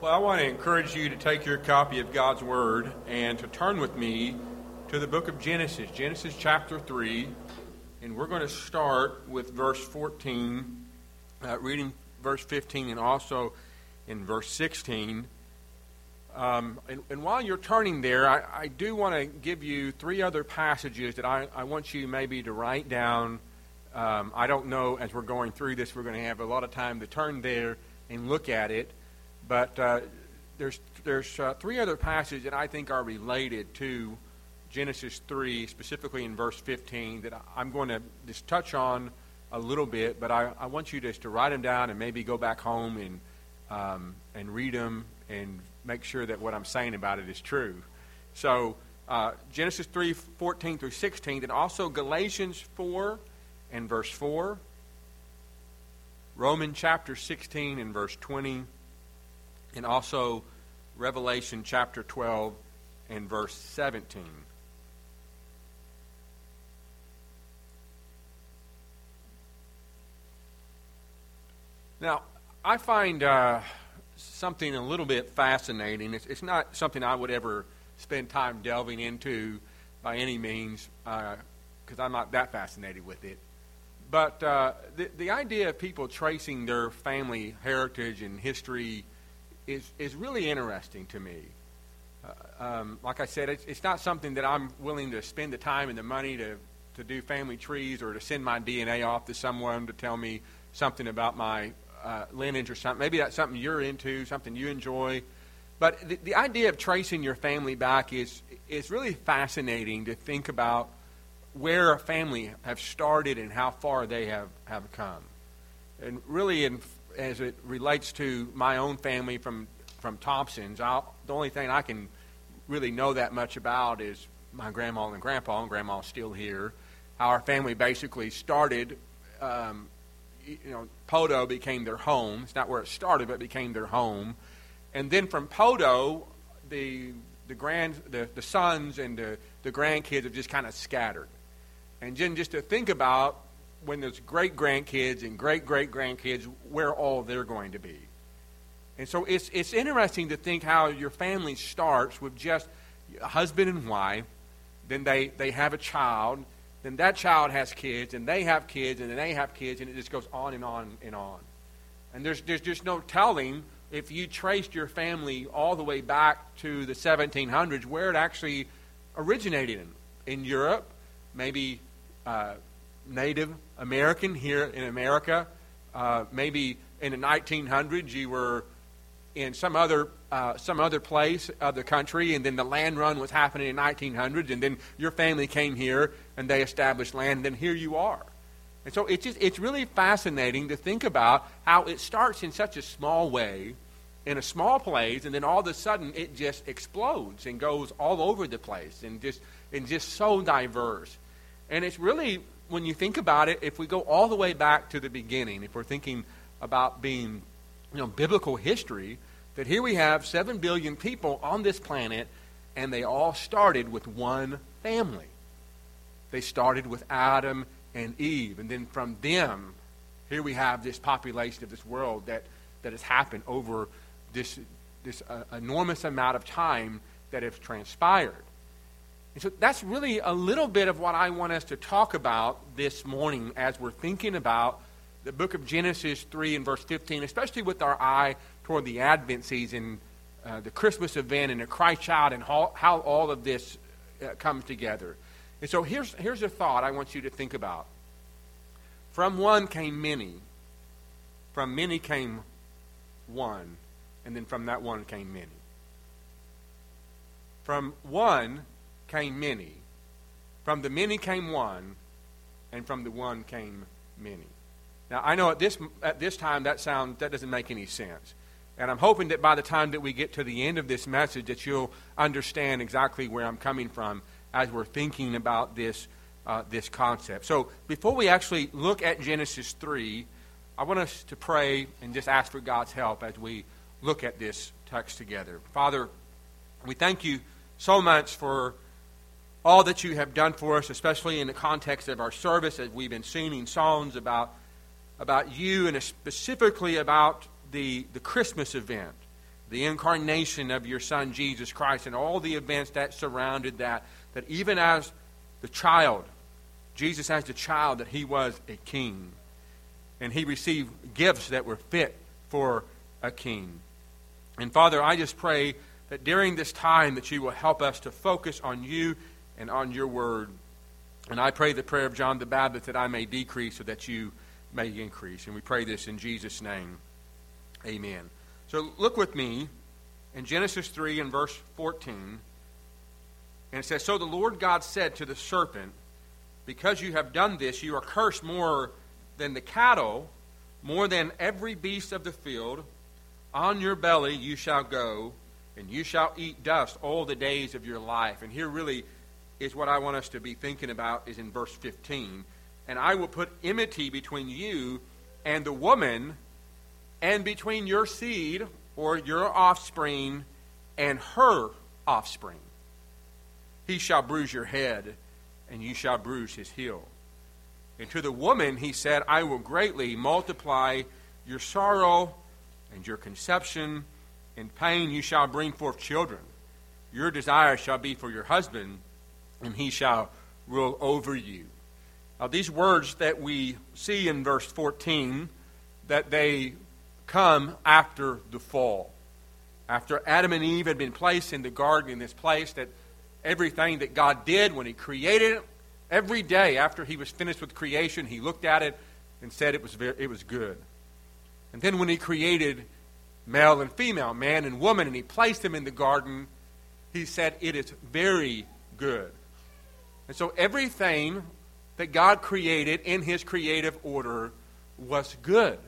Well, I want to encourage you to take your copy of God's Word and to turn with me to the book of Genesis, Genesis chapter 3. And we're going to start with verse 14, uh, reading verse 15 and also in verse 16. Um, and, and, while you're turning there, I, I do want to give you three other passages that I, I want you maybe to write down. Um, I don't know, as we're going through this, we're going to have a lot of time to turn there and look at it. But uh, there's, there's uh, three other passages that I think are related to Genesis 3, specifically in verse 15, that I'm going to just touch on a little bit, but I, I want you just to write them down and maybe go back home and, um, and read them and make sure that what I'm saying about it is true. So uh, Genesis 3, 14 through 16, and also Galatians 4 and verse 4, Romans chapter 16 and verse 20, and also Revelation chapter 12 and verse 17. Now, I find uh, something a little bit fascinating. It's, it's, not something I would ever spend time delving into by any means, because uh, I'm not that fascinated with it. But uh, the, the idea of people tracing their family heritage and history is, is really interesting to me. Uh, um, like I said, it's, it's not something that I'm willing to spend the time and the money to, to do family trees or to send my DNA off to someone to tell me something about my uh, lineage or something. Maybe that's something you're into, something you enjoy. But the, the idea of tracing your family back is, is really fascinating to think about where a family have started and how far they have, have come. And really, in, as it relates to my own family from, from Thompson's, I'll, the only thing I can really know that much about is my grandma and grandpa, and grandma's still here. How our family basically started um, you know, Poteau became their home. It's not where it started, but it became their home. And then from Poteau, the the grand the, the sons and the, the grandkids have just kind of scattered. And then just to think about when there's great grandkids and great great grandkids, where all they're going to be. And so it's it's interesting to think how your family starts with just a husband and wife, then they, they have a child, then that child has kids, and they have kids, and then they have kids, and it just goes on and on and on. And there's, there's just no telling if you traced your family all the way back to the 1700s where it actually originated in. In Europe, maybe uh, Native American here in America, uh, maybe in the 1900s you were in some other uh, some other place of the country, and then the land run was happening in 1900s, and then your family came here and they established land, and then here you are. And so it's just it's really fascinating to think about how it starts in such a small way, in a small place, and then all of a sudden it just explodes and goes all over the place, and just and just so diverse. And it's really when you think about it, if we go all the way back to the beginning, if we're thinking about being you know, biblical history that here we have 7 billion people on this planet, and they all started with one family. They started with Adam and Eve. And then from them, here we have this population of this world that, that has happened over this, this uh, enormous amount of time that has transpired. And so that's really a little bit of what I want us to talk about this morning as we're thinking about the book of Genesis 3 and verse 15, especially with our eye toward the Advent season, uh, the Christmas event, and the Christ child, and how, how all of this uh, comes together. And so here's, here's a thought I want you to think about. From one came many, from many came one, and then from that one came many. From one came many, from the many came one, and from the one came many. Now, I know at this, at this time that sound that doesn't make any sense. And I'm hoping that by the time that we get to the end of this message that you'll understand exactly where I'm coming from as we're thinking about this, uh, this concept. So before we actually look at Genesis 3, I want us to pray and just ask for God's help as we look at this text together. Father, we thank you so much for all that you have done for us, especially in the context of our service as we've been singing songs about about you and specifically about the, the Christmas event, the incarnation of your Son, Jesus Christ, and all the events that surrounded that, that even as the child, Jesus as the child, that he was a king. And he received gifts that were fit for a king. And Father, I just pray that during this time that you will help us to focus on you and on your word. And I pray the prayer of John the Baptist that I may decrease so that you may increase. And we pray this in Jesus' name. Amen. So look with me in Genesis 3 and verse 14. And it says, So the Lord God said to the serpent, Because you have done this, you are cursed more than the cattle, more than every beast of the field. On your belly you shall go, and you shall eat dust all the days of your life. And here really is what I want us to be thinking about is in verse 15. And I will put enmity between you and the woman, and between your seed, or your offspring, and her offspring. He shall bruise your head, and you shall bruise his heel. And to the woman he said, I will greatly multiply your sorrow and your conception. In pain you shall bring forth children. Your desire shall be for your husband, and he shall rule over you. Now, these words that we see in verse 14, that they come after the fall. After Adam and Eve had been placed in the garden in this place, that everything that God did when He created it, every day after He was finished with creation, He looked at it and said it was, very, it was good. And then when He created male and female, man and woman, and He placed them in the garden, He said, It is very good. And so everything that God created in His creative order was good.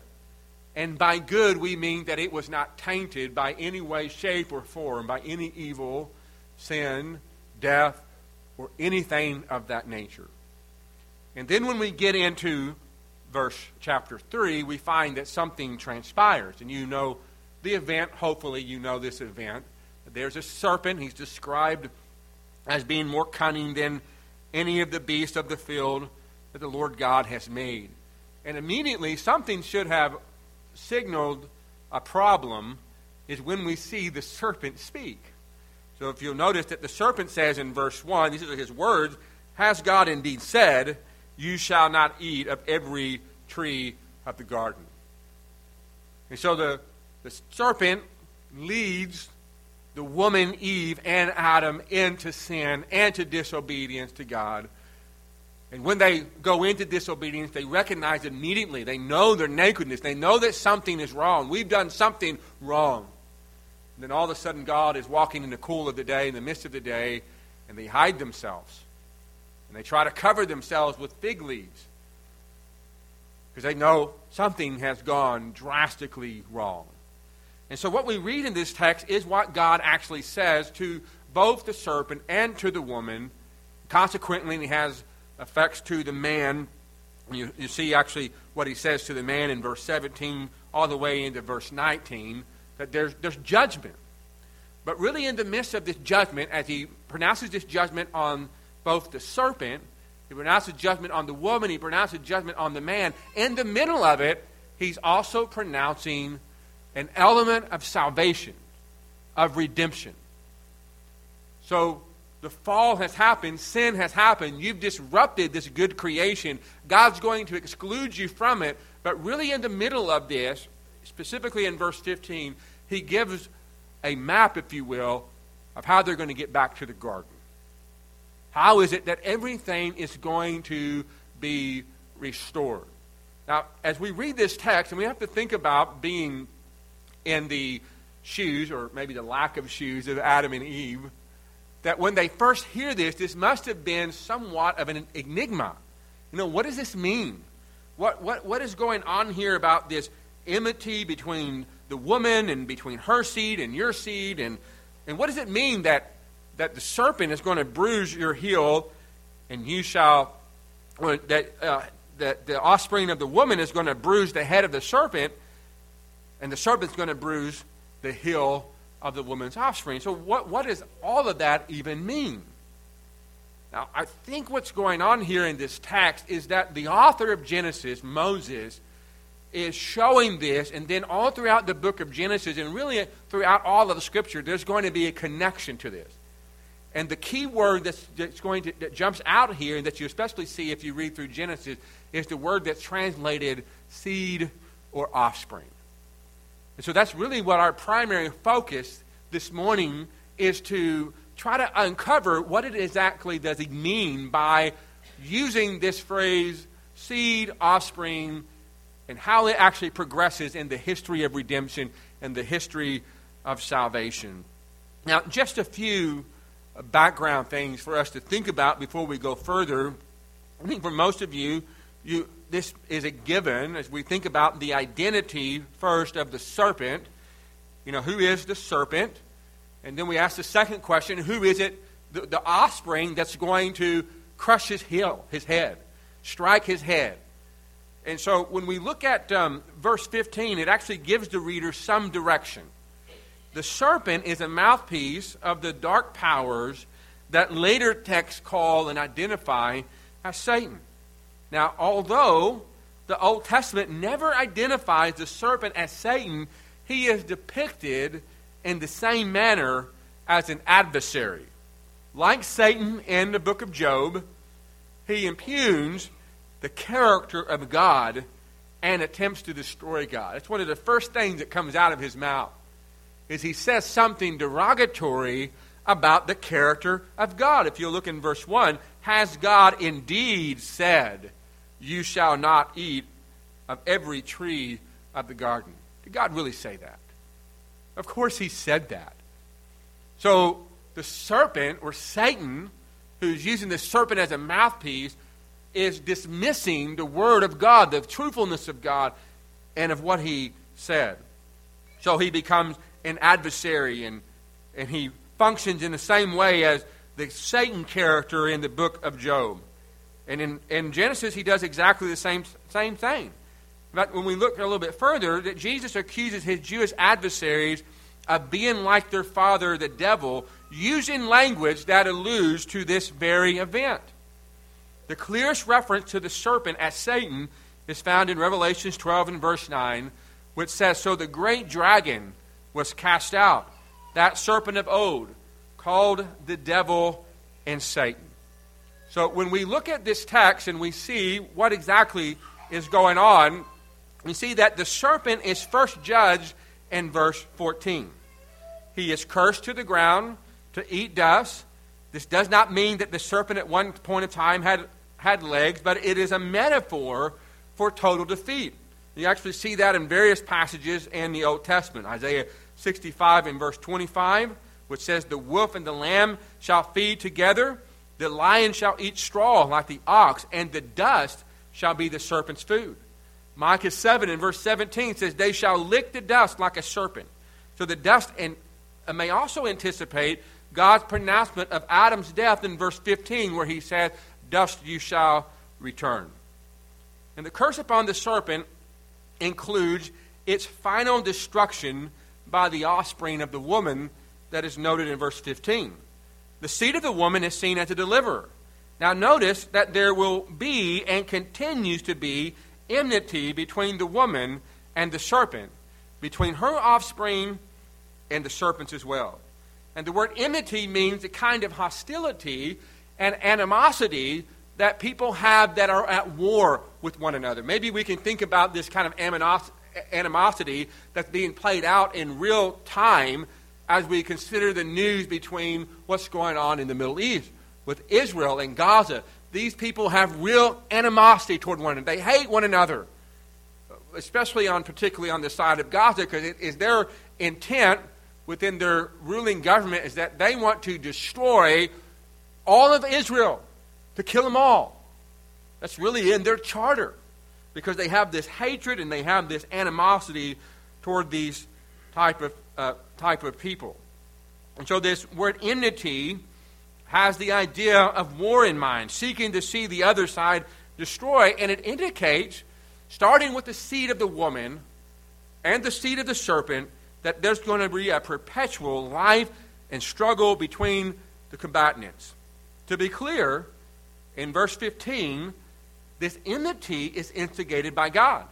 And by good, we mean that it was not tainted by any way, shape, or form by any evil, sin, death, or anything of that nature. And then when we get into verse chapter 3, we find that something transpires. And you know the event, hopefully, you know this event. There's a serpent. He's described as being more cunning than any of the beasts of the field that the Lord God has made. And immediately, something should have signaled a problem is when we see the serpent speak. So if you'll notice that the serpent says in verse 1, these are his words, Has God indeed said, You shall not eat of every tree of the garden? And so the, the serpent leads the woman Eve and Adam into sin and to disobedience to God. And when they go into disobedience, they recognize immediately. They know their nakedness. They know that something is wrong. We've done something wrong. And then all of a sudden, God is walking in the cool of the day, in the midst of the day, and they hide themselves. And they try to cover themselves with fig leaves because they know something has gone drastically wrong. And so, what we read in this text is what God actually says to both the serpent and to the woman. Consequently, he has effects to the man. You, you see actually what he says to the man in verse 17 all the way into verse 19 that there's, there's judgment. But really, in the midst of this judgment, as he pronounces this judgment on both the serpent, he pronounces judgment on the woman, he pronounces judgment on the man. In the middle of it, he's also pronouncing an element of salvation, of redemption. So the fall has happened, sin has happened, you've disrupted this good creation. God's going to exclude you from it. But really, in the middle of this, specifically in verse 15, he gives a map, if you will, of how they're going to get back to the garden. How is it that everything is going to be restored? Now, as we read this text, and we have to think about being in the shoes, or maybe the lack of shoes, of Adam and Eve that when they first hear this, this must have been somewhat of an enigma. You know, what does this mean? What, what, what is going on here about this enmity between the woman and between her seed and your seed? And, and what does it mean that, that the serpent is going to bruise your heel and you shall, that, uh, that the offspring of the woman is going to bruise the head of the serpent and the serpent's going to bruise the heel of the woman's offspring. So, what, what does all of that even mean? Now, I think what's going on here in this text is that the author of Genesis, Moses, is showing this, and then all throughout the book of Genesis, and really throughout all of the Scripture, there's going to be a connection to this. And the key word that's, that's going to, that jumps out here, and that you especially see if you read through Genesis, is the word that's translated seed or offspring. And so that's really what our primary focus this morning is to try to uncover what it exactly does he mean by using this phrase seed, offspring, and how it actually progresses in the history of redemption and the history of salvation. Now, just a few background things for us to think about before we go further. I think for most of you, you this is a given as we think about the identity first of the serpent. You know, who is the serpent? And then we ask the second question who is it, the, the offspring that's going to crush his heel, his head, strike his head? And so when we look at um, verse 15, it actually gives the reader some direction. The serpent is a mouthpiece of the dark powers that later texts call and identify as Satan. Now, although the Old Testament never identifies the serpent as Satan, he is depicted in the same manner as an adversary. Like Satan in the book of Job, he impugns the character of God and attempts to destroy God. It's one of the first things that comes out of his mouth. Is he says something derogatory about the character of God. If you look in verse 1, has God indeed said, You shall not eat of every tree of the garden? Did God really say that? Of course, he said that. So the serpent, or Satan, who's using the serpent as a mouthpiece, is dismissing the word of God, the truthfulness of God, and of what he said. So he becomes an adversary and, and he functions in the same way as the Satan character in the book of Job. And in, in Genesis, he does exactly the same, same thing. But when we look a little bit further, that Jesus accuses his Jewish adversaries of being like their father, the devil, using language that alludes to this very event. The clearest reference to the serpent as Satan is found in Revelations 12 and verse 9, which says, So the great dragon was cast out, that serpent of old, called the devil and Satan. So when we look at this text and we see what exactly is going on, we see that the serpent is first judged in verse 14. He is cursed to the ground to eat dust. This does not mean that the serpent at one point in time had had legs, but it is a metaphor for total defeat. You actually see that in various passages in the Old Testament. Isaiah 65 in verse 25, which says, The wolf and the lamb shall feed together, the lion shall eat straw like the ox, and the dust shall be the serpent's food. Micah 7 in verse 17 says, They shall lick the dust like a serpent. So the dust and may also anticipate God's pronouncement of Adam's death in verse 15, where he said, dust you shall return. And the curse upon the serpent includes its final destruction by the offspring of the woman that is noted in verse 15. The seed of the woman is seen as a deliverer. Now, notice that there will be and continues to be enmity between the woman and the serpent, between her offspring and the serpents as well. And the word enmity means a kind of hostility and animosity that people have that are at war with one another. Maybe we can think about this kind of animosity that's being played out in real time as we consider the news between what's going on in the Middle East with Israel and Gaza. These people have real animosity toward one another. They hate one another, especially on particularly on the side of Gaza, because it is their intent within their ruling government is that they want to destroy all of Israel, to kill them all. That's really in their charter because they have this hatred and they have this animosity toward these type of, uh, type of people. And so this word enmity has the idea of war in mind, seeking to see the other side destroy, and it indicates, starting with the seed of the woman and the seed of the serpent, that there's going to be a perpetual life and struggle between the combatants. To be clear, in verse 15, this enmity is instigated by God.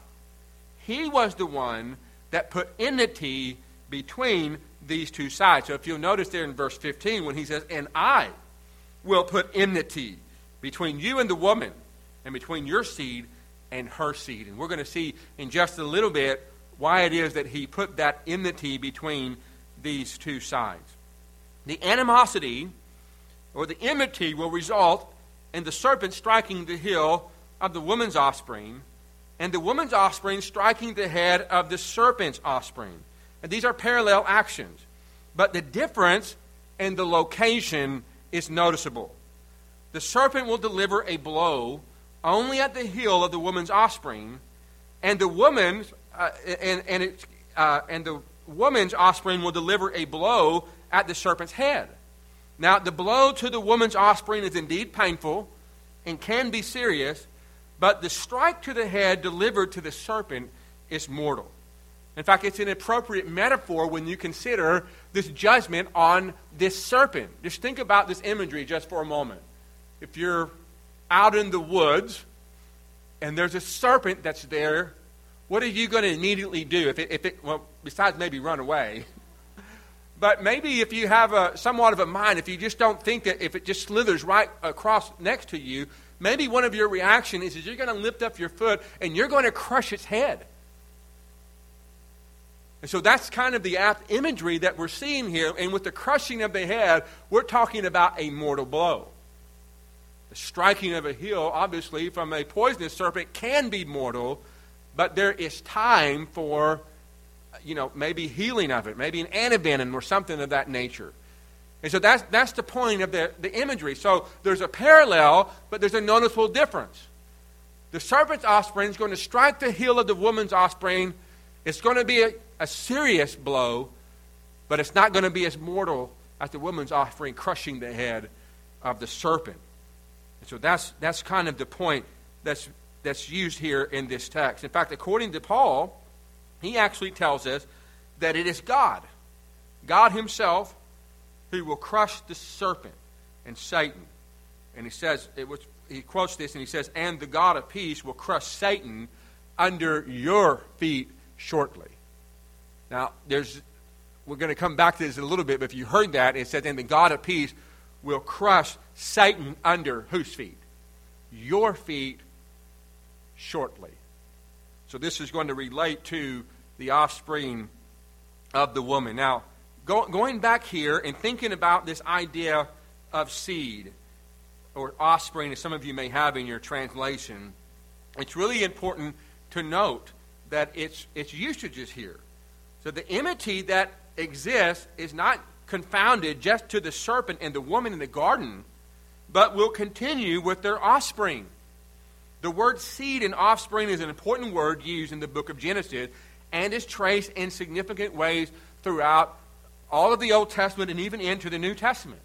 he was the one that put enmity between these two sides. So if you'll notice there in verse 15 when he says, And I will put enmity between you and the woman, and between your seed and her seed. And we're going to see in just a little bit why it is that he put that enmity between these two sides. The animosity or the enmity will result in the serpent striking the heel of the woman's offspring, and the woman's offspring striking the head of the serpent's offspring. And these are parallel actions. But the difference in the location is noticeable. The serpent will deliver a blow only at the heel of the woman's offspring, and the woman's uh, and and it, uh, and the woman's offspring will deliver a blow at the serpent's head. Now, the blow to the woman's offspring is indeed painful and can be serious, but the strike to the head delivered to the serpent is mortal. In fact, it's an appropriate metaphor when you consider this judgment on this serpent. Just think about this imagery just for a moment. If you're out in the woods and there's a serpent that's there, what are you going to immediately do? If it, if it well, besides maybe run away. But maybe if you have a somewhat of a mind, if you just don't think that if it just slithers right across next to you, maybe one of your reaction is, is you're going to lift up your foot and you're going to crush its head. And so that's kind of the apt imagery that we're seeing here. And with the crushing of the head, we're talking about a mortal blow. The striking of a heel, obviously, from a poisonous serpent can be mortal, but there is time for, you know, maybe healing of it, maybe an antivenom or something of that nature. And so that's, that's the point of the, the imagery. So there's a parallel, but there's a noticeable difference. The serpent's offspring is going to strike the heel of the woman's offspring. It's going to be a, a serious blow, but it's not going to be as mortal as the woman's offspring crushing the head of the serpent. And so that's, that's kind of the point that's, that's used here in this text. In fact, according to Paul, he actually tells us that it is God, God Himself, who will crush the serpent and Satan. And he says, it was, he quotes this and he says, And the God of peace will crush Satan under your feet shortly. Now, there's, we're going to come back to this in a little bit, but if you heard that, it says, And the God of peace will crush Satan under whose feet? Your feet shortly. So this is going to relate to the offspring of the woman. Now, go, going back here and thinking about this idea of seed or offspring, as some of you may have in your translation, it's really important to note that its, its usages here. So the enmity that exists is not confounded just to the serpent and the woman in the garden, but will continue with their offspring. The word seed and offspring is an important word used in the book of Genesis and is traced in significant ways throughout all of the Old Testament and even into the New Testament.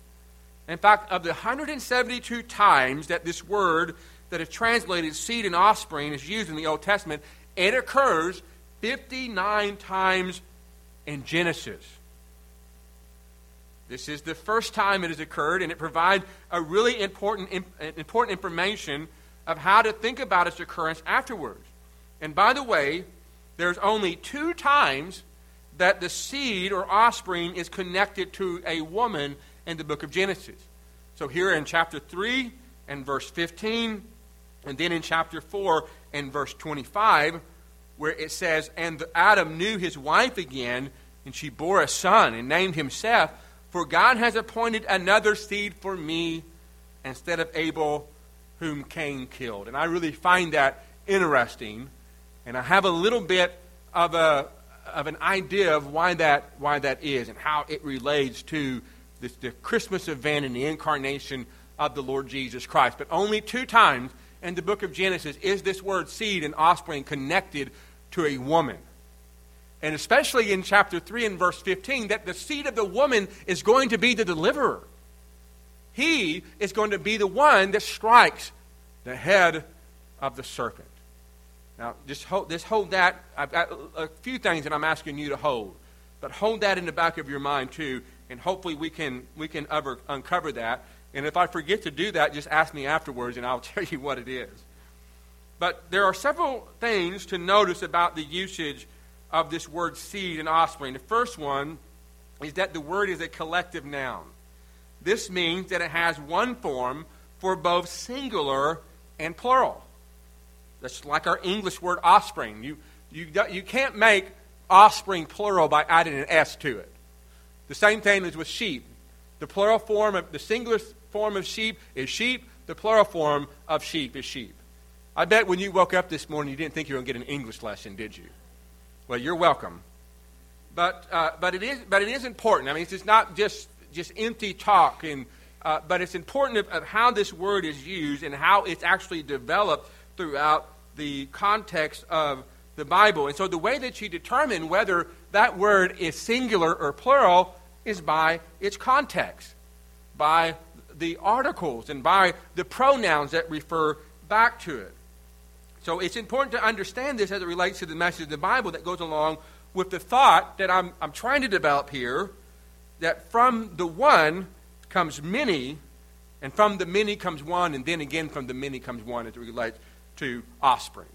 In fact, of the 172 times that this word that is translated seed and offspring is used in the Old Testament, it occurs 59 times in Genesis. This is the first time it has occurred, and it provides a really important, important information of how to think about its occurrence afterwards. And by the way, there's only two times that the seed or offspring is connected to a woman in the book of Genesis. So here in chapter 3 and verse 15, and then in chapter 4 and verse 25, where it says, And Adam knew his wife again, and she bore a son, and named him Seth. For God has appointed another seed for me instead of Abel, whom Cain killed. And I really find that interesting. And I have a little bit of, a, of an idea of why that, why that is and how it relates to this, the Christmas event and the incarnation of the Lord Jesus Christ. But only two times in the book of Genesis is this word seed and offspring connected to a woman and especially in chapter 3 and verse 15, that the seed of the woman is going to be the deliverer. He is going to be the one that strikes the head of the serpent. Now, just hold, just hold that. I've got a few things that I'm asking you to hold, but hold that in the back of your mind too, and hopefully we can we can ever uncover that. And if I forget to do that, just ask me afterwards, and I'll tell you what it is. But there are several things to notice about the usage of this word seed and offspring. The first one is that the word is a collective noun. This means that it has one form for both singular and plural. That's like our English word offspring. You, you, you can't make offspring plural by adding an S to it. The same thing is with sheep. The plural form of the singular form of sheep is sheep. The plural form of sheep is sheep. I bet when you woke up this morning, you didn't think you were going to get an English lesson, did you? Well, you're welcome. But, uh, but, it is, but it is important. I mean, it's not just, just empty talk, and, uh, but it's important of, of how this word is used and how it's actually developed throughout the context of the Bible. And so the way that you determine whether that word is singular or plural is by its context, by the articles, and by the pronouns that refer back to it. So it's important to understand this as it relates to the message of the Bible that goes along with the thought that I'm, I'm trying to develop here that from the one comes many, and from the many comes one, and then again from the many comes one as it relates to offspring.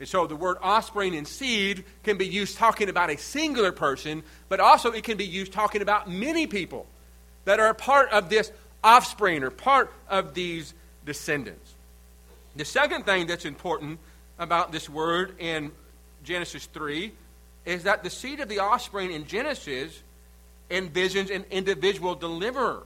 And so the word offspring and seed can be used talking about a singular person, but also it can be used talking about many people that are a part of this offspring or part of these descendants. The second thing that's important about this word in Genesis 3 is that the seed of the offspring in Genesis envisions an individual deliverer.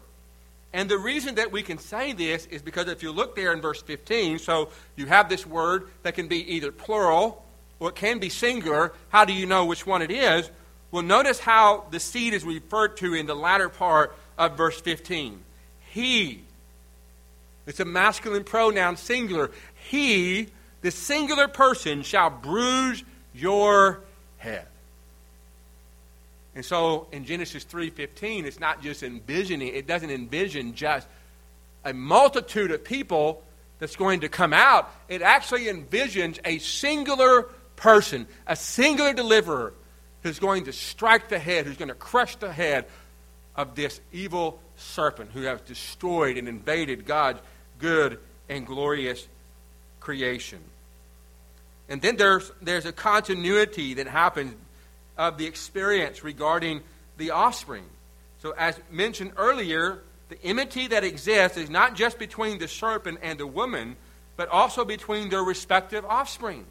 And the reason that we can say this is because if you look there in verse 15, so you have this word that can be either plural or it can be singular. How do you know which one it is? Well, notice how the seed is referred to in the latter part of verse 15. He. It's a masculine pronoun, singular. He, the singular person, shall bruise your head. And so in Genesis 3:15, it's not just envisioning, it doesn't envision just a multitude of people that's going to come out. It actually envisions a singular person, a singular deliverer who's going to strike the head, who's going to crush the head of this evil serpent who has destroyed and invaded God's good and glorious creation. And then there's, there's a continuity that happens of the experience regarding the offspring. So, as mentioned earlier, the enmity that exists is not just between the serpent and the woman, but also between their respective offspring.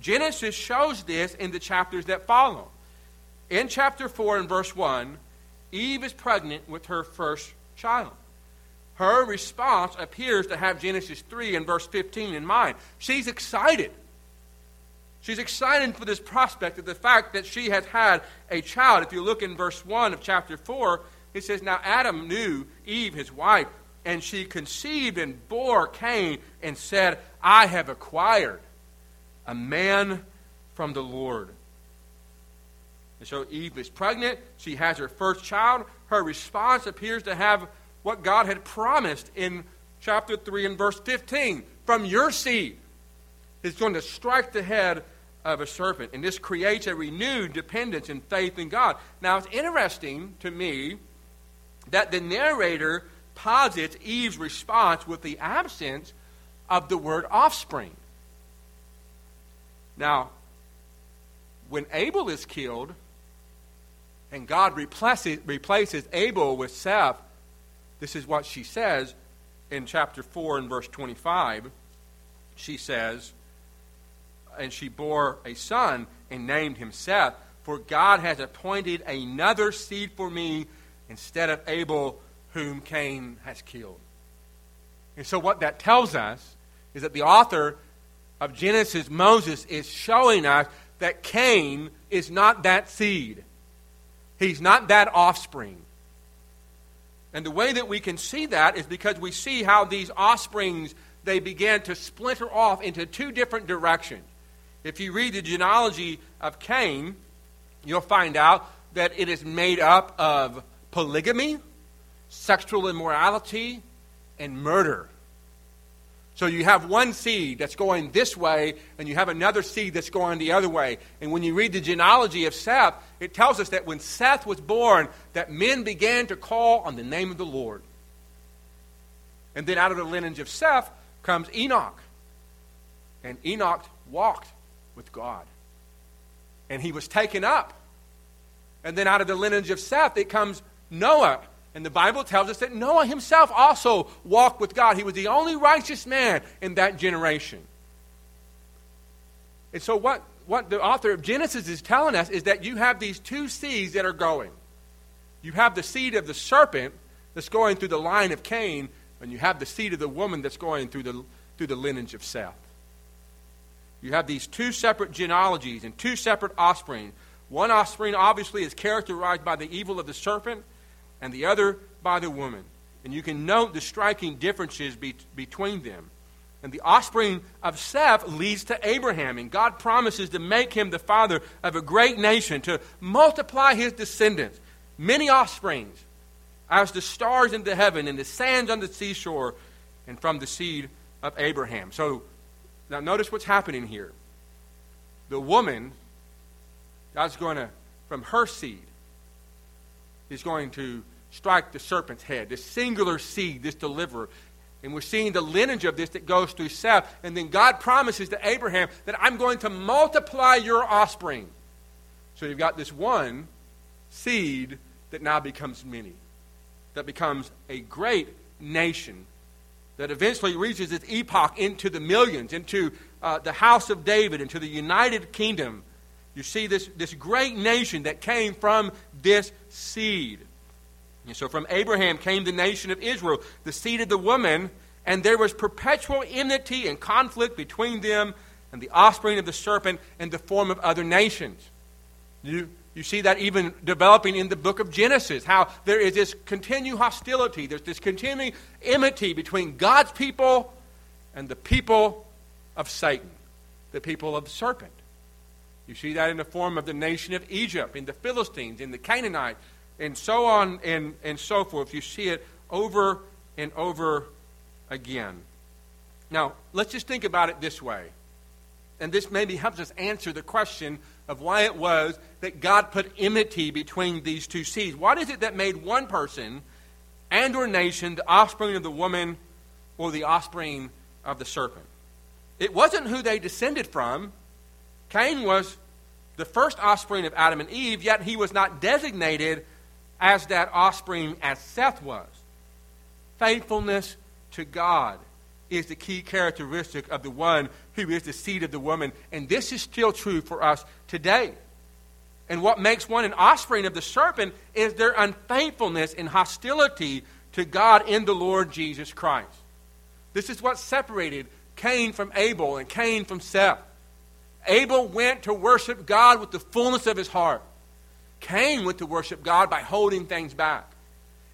Genesis shows this in the chapters that follow. In chapter 4 and verse 1, Eve is pregnant with her first child. Her response appears to have Genesis 3 and verse 15 in mind. She's excited. She's excited for this prospect of the fact that she has had a child. If you look in verse 1 of chapter 4, it says, Now Adam knew Eve, his wife, and she conceived and bore Cain and said, I have acquired a man from the Lord. And so Eve is pregnant. She has her first child. Her response appears to have what God had promised in chapter 3 and verse 15 from your seed is going to strike the head of a serpent. And this creates a renewed dependence and faith in God. Now, it's interesting to me that the narrator posits Eve's response with the absence of the word offspring. Now, when Abel is killed and God replaces, replaces Abel with Seth, this is what she says in chapter 4 and verse 25. She says, and she bore a son and named him Seth. For God has appointed another seed for me instead of Abel, whom Cain has killed. And so, what that tells us is that the author of Genesis, Moses, is showing us that Cain is not that seed. He's not that offspring. And the way that we can see that is because we see how these offsprings they began to splinter off into two different directions. If you read the genealogy of Cain, you'll find out that it is made up of polygamy, sexual immorality, and murder. So you have one seed that's going this way, and you have another seed that's going the other way. And when you read the genealogy of Seth, it tells us that when Seth was born, that men began to call on the name of the Lord. And then out of the lineage of Seth comes Enoch. And Enoch walked with God. And he was taken up. And then out of the lineage of Seth, it comes Noah. And the Bible tells us that Noah himself also walked with God. He was the only righteous man in that generation. And so, what, what the author of Genesis is telling us is that you have these two seeds that are going. You have the seed of the serpent that's going through the line of Cain, and you have the seed of the woman that's going through the, through the lineage of Seth. You have these two separate genealogies and two separate offspring. One offspring obviously is characterized by the evil of the serpent, and the other by the woman. And you can note the striking differences be- between them. And the offspring of Seth leads to Abraham, and God promises to make him the father of a great nation, to multiply his descendants, many offsprings, as the stars in the heaven and the sands on the seashore, and from the seed of Abraham. So now notice what's happening here. The woman, God's going to, from her seed, is going to strike the serpent's head, this singular seed, this deliverer. And we're seeing the lineage of this that goes through Seth. And then God promises to Abraham that I'm going to multiply your offspring. So you've got this one seed that now becomes many, that becomes a great nation, that eventually reaches its epoch into the millions, into uh, the house of David, into the United Kingdom. You see this, this great nation that came from this seed. And so from Abraham came the nation of Israel, the seed of the woman, and there was perpetual enmity and conflict between them and the offspring of the serpent in the form of other nations. You, you see that even developing in the book of Genesis, how there is this continued hostility, there's this continuing enmity between God's people and the people of Satan, the people of the serpent. You see that in the form of the nation of Egypt, in the Philistines, in the Canaanites, and so on and, and so forth. You see it over and over again. Now, let's just think about it this way. And this maybe helps us answer the question of why it was that God put enmity between these two seeds. What is it that made one person and or nation the offspring of the woman or the offspring of the serpent? It wasn't who they descended from. Cain was the first offspring of Adam and Eve, yet he was not designated as that offspring as Seth was. Faithfulness to God is the key characteristic of the one who is the seed of the woman. And this is still true for us today. And what makes one an offspring of the serpent is their unfaithfulness and hostility to God in the Lord Jesus Christ. This is what separated Cain from Abel and Cain from Seth. Abel went to worship God with the fullness of his heart. Cain went to worship God by holding things back.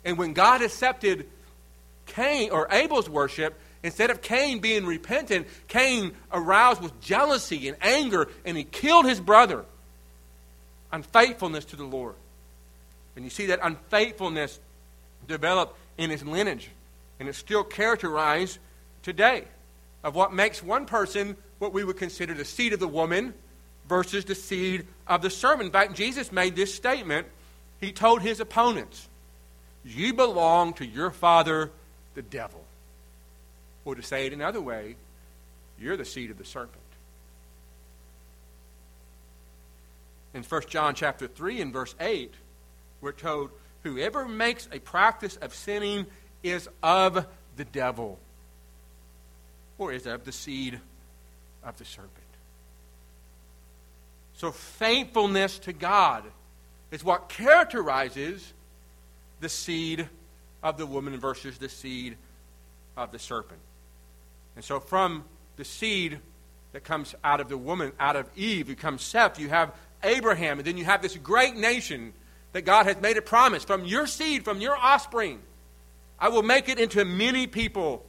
And when God accepted Cain or Abel's worship, instead of Cain being repentant, Cain aroused with jealousy and anger and he killed his brother. Unfaithfulness to the Lord. And you see that unfaithfulness developed in his lineage. And it's still characterized today of what makes one person what we would consider the seed of the woman versus the seed of the serpent. In fact, Jesus made this statement. He told his opponents, You belong to your father, the devil. Or to say it another way, you're the seed of the serpent. In 1 John chapter 3 and verse 8, we're told, Whoever makes a practice of sinning is of the devil, or is of the seed of the serpent. So, faithfulness to God is what characterizes the seed of the woman versus the seed of the serpent. And so, from the seed that comes out of the woman, out of Eve, who comes Seth, you have Abraham, and then you have this great nation that God has made a promise from your seed, from your offspring. I will make it into many people.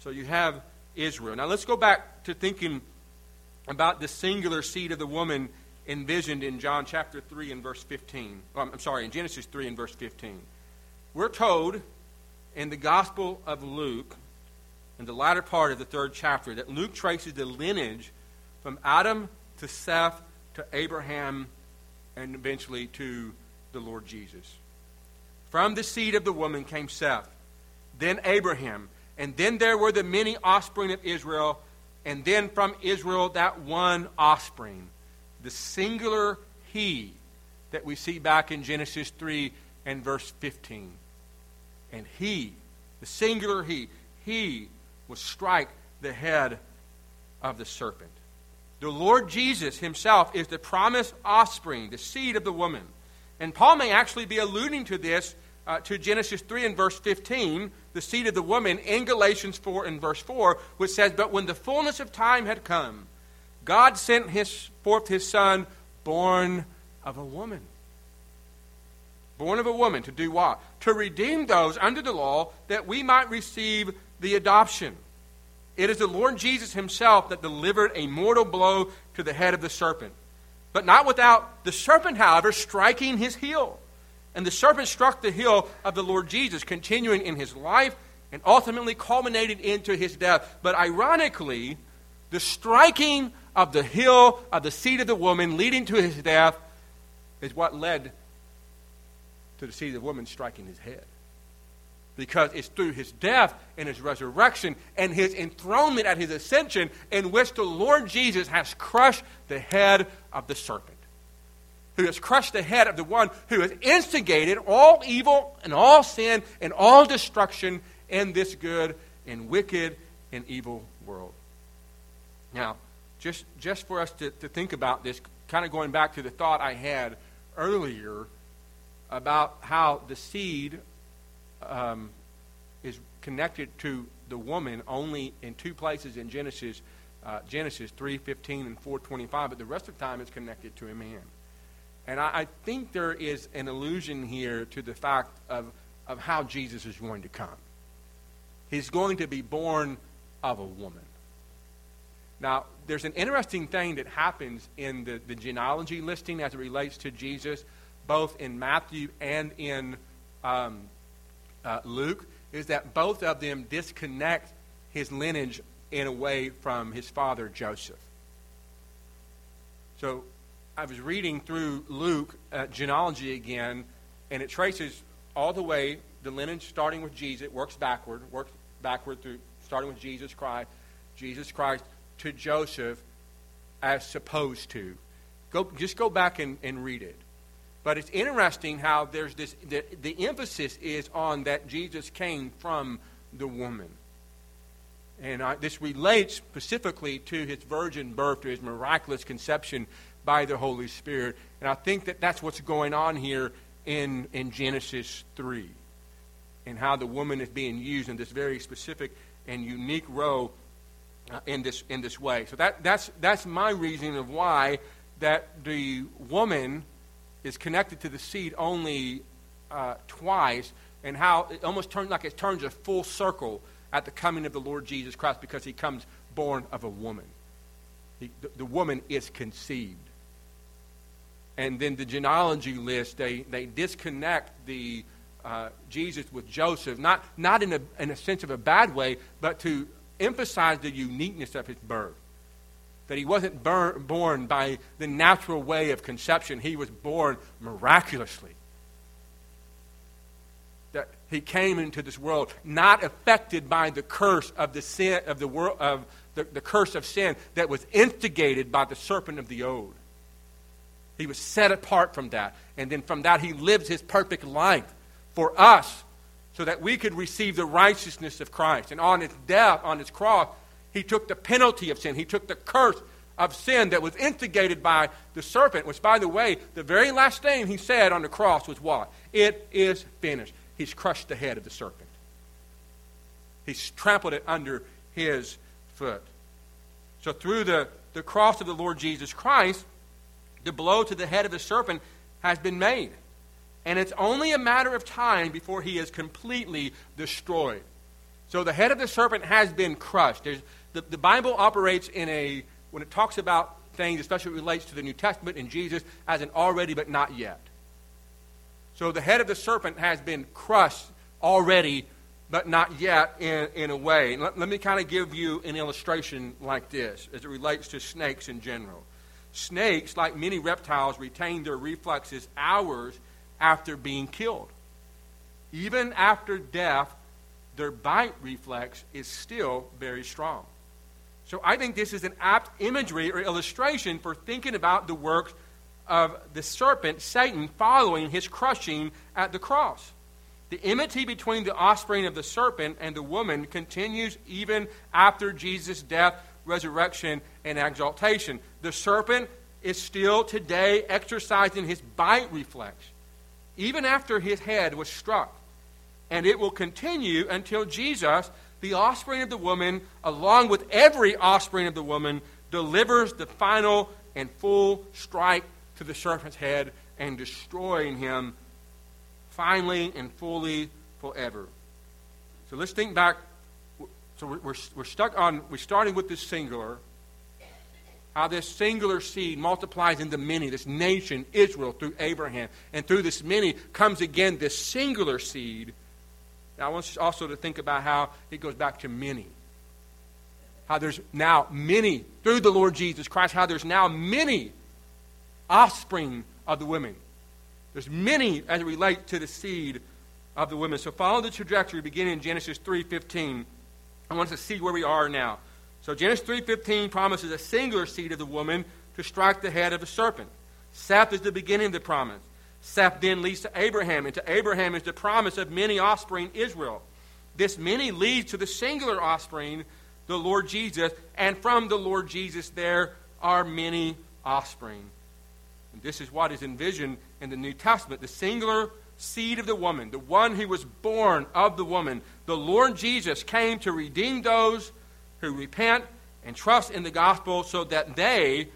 So you have Israel. Now let's go back to thinking about the singular seed of the woman envisioned in John chapter 3 and verse 15. Oh, I'm sorry, in Genesis 3 and verse 15. We're told in the Gospel of Luke, in the latter part of the third chapter, that Luke traces the lineage from Adam to Seth to Abraham and eventually to the Lord Jesus. From the seed of the woman came Seth, then Abraham, and then there were the many offspring of Israel and then from Israel that one offspring, the singular he that we see back in Genesis 3 and verse 15. And he, the singular he, he will strike the head of the serpent. The Lord Jesus himself is the promised offspring, the seed of the woman. And Paul may actually be alluding to this, uh, to Genesis 3 and verse 15, the seed of the woman, in Galatians 4 and verse 4, which says, But when the fullness of time had come, God sent his, forth his son, born of a woman. Born of a woman to do what? To redeem those under the law that we might receive the adoption it is the Lord Jesus himself that delivered a mortal blow to the head of the serpent. But not without the serpent, however, striking his heel. And the serpent struck the heel of the Lord Jesus, continuing in his life and ultimately culminated into his death. But ironically, the striking of the heel of the seed of the woman leading to his death is what led to the seed of the woman striking his head because it's through his death and his resurrection and his enthronement at his ascension in which the Lord Jesus has crushed the head of the serpent. Who has crushed the head of the one who has instigated all evil and all sin and all destruction in this good and wicked and evil world. Now, just, just for us to, to think about this, kind of going back to the thought I had earlier about how the seed um, is connected to the woman only in two places in Genesis, uh, Genesis 3:15 and 4:25, but the rest of the time it's connected to a man. And I, I, think there is an allusion here to the fact of, of how Jesus is going to come. He's going to be born of a woman. Now, there's an interesting thing that happens in the, the genealogy listing as it relates to Jesus, both in Matthew and in um, uh, Luke, is that both of them disconnect his lineage in a way from his father Joseph. So I was reading through Luke uh, genealogy again, and it traces all the way the lineage starting with Jesus, it works backward, works backward through starting with Jesus Christ, Jesus Christ to Joseph as supposed to. Go, just go back and, and read it. But it's interesting how there's this, the, the emphasis is on that Jesus came from the woman. And I, this relates specifically to his virgin birth, to his miraculous conception by the Holy Spirit. And I think that that's what's going on here in, in Genesis 3 and how the woman is being used in this very specific and unique role uh, in, this, in this way. So that, that's, that's my reasoning of why that the woman is connected to the seed only uh, twice, and how it almost turns like it turns a full circle at the coming of the Lord Jesus Christ because he comes born of a woman. He, the, the, woman is conceived. And then the genealogy list, they, they disconnect the uh, Jesus with Joseph, not, not in, a, in a sense of a bad way, but to emphasize the uniqueness of his birth that he wasn't born by the natural way of conception, he was born miraculously. That he came into this world not affected by the curse of the sin of the world of the, the curse of sin that was instigated by the serpent of the old. He was set apart from that. And then from that, he lived his perfect life for us so that we could receive the righteousness of Christ. And on his death, on his cross, he took the penalty of sin. He took the curse of sin that was instigated by the serpent, which, by the way, the very last thing he said on the cross was what? It is finished. He's crushed the head of the serpent, he's trampled it under his foot. So, through the, the cross of the Lord Jesus Christ, the blow to the head of the serpent has been made. And it's only a matter of time before he is completely destroyed. So the head of the serpent has been crushed. There's, the, the Bible operates in a, when it talks about things, especially relates to the New Testament and Jesus, as an already but not yet. So the head of the serpent has been crushed already but not yet in, in a way. Let, let me kind of give you an illustration like this as it relates to snakes in general. Snakes, like many reptiles, retain their reflexes hours after being killed. Even after death, their bite reflex is still very strong. So I think this is an apt imagery or illustration for thinking about the works of the serpent, Satan, following his crushing at the cross. The enmity between the offspring of the serpent and the woman continues even after Jesus' death, resurrection, and exaltation. The serpent is still today exercising his bite reflex, even after his head was struck. And it will continue until Jesus, the offspring of the woman, along with every offspring of the woman, delivers the final and full strike to the serpent's head and destroying him finally and fully forever. So let's think back. So we're, we're stuck on, we're starting with this singular. How this singular seed multiplies into many, this nation, Israel, through Abraham. And through this many comes again this singular seed. Now, I want you also to think about how it goes back to many. How there's now many, through the Lord Jesus Christ, how there's now many offspring of the women. There's many as it relates to the seed of the women. So follow the trajectory beginning in Genesis 3.15. I want us to see where we are now. So Genesis 3.15 promises a singular seed of the woman to strike the head of the serpent. Seth is the beginning of the promise. Seth then leads to Abraham, and to Abraham is the promise of many offspring, Israel. This many leads to the singular offspring, the Lord Jesus, and from the Lord Jesus there are many offspring. And this is what is envisioned in the New Testament the singular seed of the woman, the one who was born of the woman. The Lord Jesus came to redeem those who repent and trust in the gospel so that they,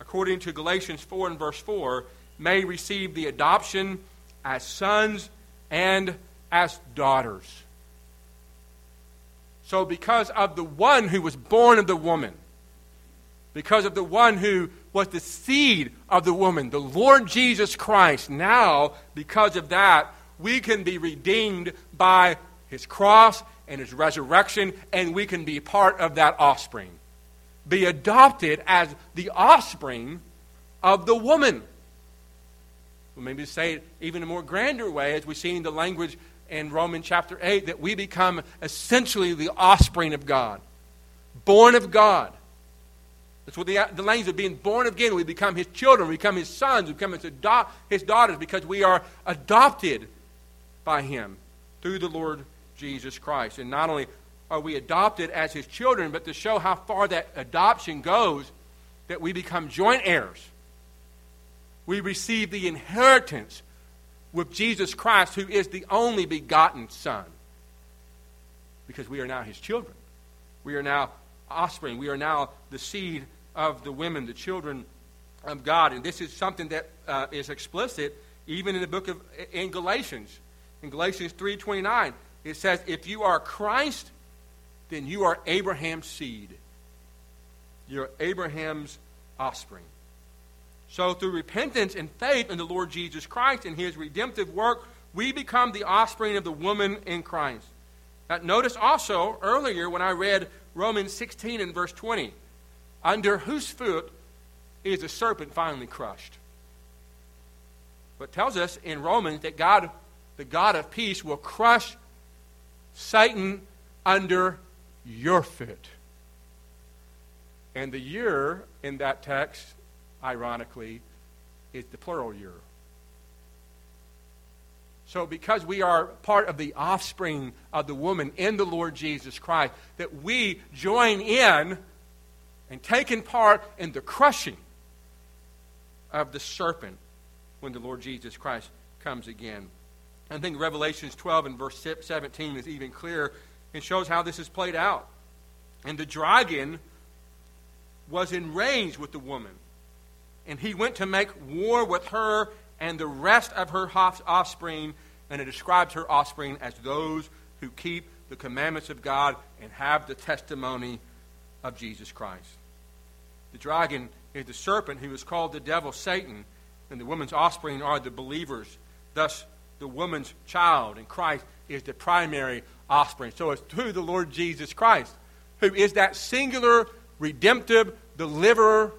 according to Galatians 4 and verse 4, may receive the adoption as sons and as daughters. So, because of the one who was born of the woman, because of the one who was the seed of the woman, the Lord Jesus Christ. Now, because of that, we can be redeemed by his cross and his resurrection, and we can be part of that offspring. Be adopted as the offspring of the woman. Well, maybe say it even in a more grander way, as we see in the language in Romans chapter 8, that we become essentially the offspring of God, born of God that's what the, the language of being born again. We become his children, we become his sons, we become his, ado- his daughters because we are adopted by him through the Lord Jesus Christ. And not only are we adopted as his children, but to show how far that adoption goes, that we become joint heirs. We receive the inheritance with Jesus Christ, who is the only begotten Son. Because we are now his children. We are now offspring. We are now the seed of the women, the children of God. And this is something that uh, is explicit even in the book of in Galatians. In Galatians 3:29, it says, "If you are Christ, then you are Abraham's seed. You're Abraham's offspring." So through repentance and faith in the Lord Jesus Christ and his redemptive work, we become the offspring of the woman in Christ. Now, notice also earlier when I read Romans 16 and verse 20. Under whose foot is the serpent finally crushed? But tells us in Romans that God, the God of peace, will crush Satan under your foot. And the year in that text, ironically, is the plural year. So, because we are part of the offspring of the woman in the Lord Jesus Christ, that we join in and taking part in the crushing of the serpent when the Lord Jesus Christ comes again. I think Revelations 12 and verse 17 is even clearer and shows how this is played out. And the dragon was enraged with the woman, and he went to make war with her and the rest of her offspring, and it describes her offspring as those who keep the commandments of God and have the testimony of Jesus Christ. The dragon is the serpent who is called the devil, Satan, and the woman's offspring are the believers. Thus, the woman's child in Christ is the primary offspring. So it's through the Lord Jesus Christ, who is that singular, redemptive deliverer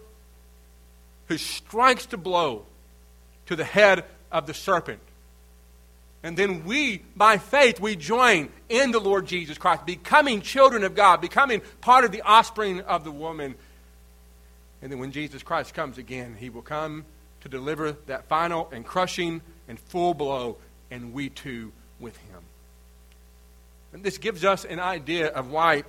who strikes the blow to the head of the serpent. And then we, by faith, we join in the Lord Jesus Christ, becoming children of God, becoming part of the offspring of the woman. And then when Jesus Christ comes again, he will come to deliver that final and crushing and full blow, and we too with him. And this gives us an idea of why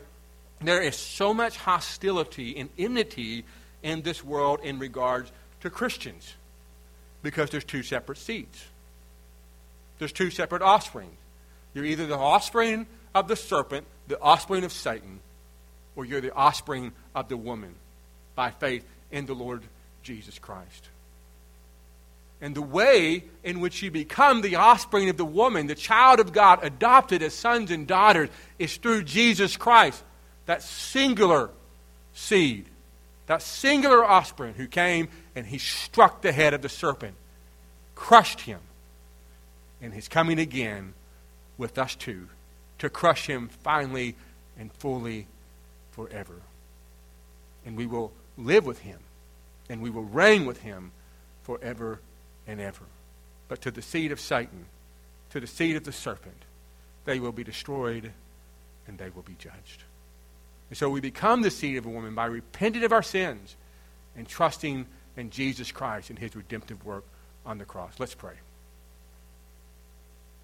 there is so much hostility and enmity in this world in regards to Christians. Because there's two separate seeds. There's two separate offspring. You're either the offspring of the serpent, the offspring of Satan, or you're the offspring of the woman by faith in the Lord Jesus Christ. And the way in which you become the offspring of the woman, the child of God, adopted as sons and daughters, is through Jesus Christ, that singular seed, that singular offspring who came and he struck the head of the serpent, crushed him, and he's coming again with us too to crush him finally and fully forever. And we will live with him and we will reign with him forever and ever. But to the seed of Satan, to the seed of the serpent, they will be destroyed and they will be judged. And so we become the seed of a woman by repenting of our sins and trusting in Jesus Christ and his redemptive work on the cross. Let's pray.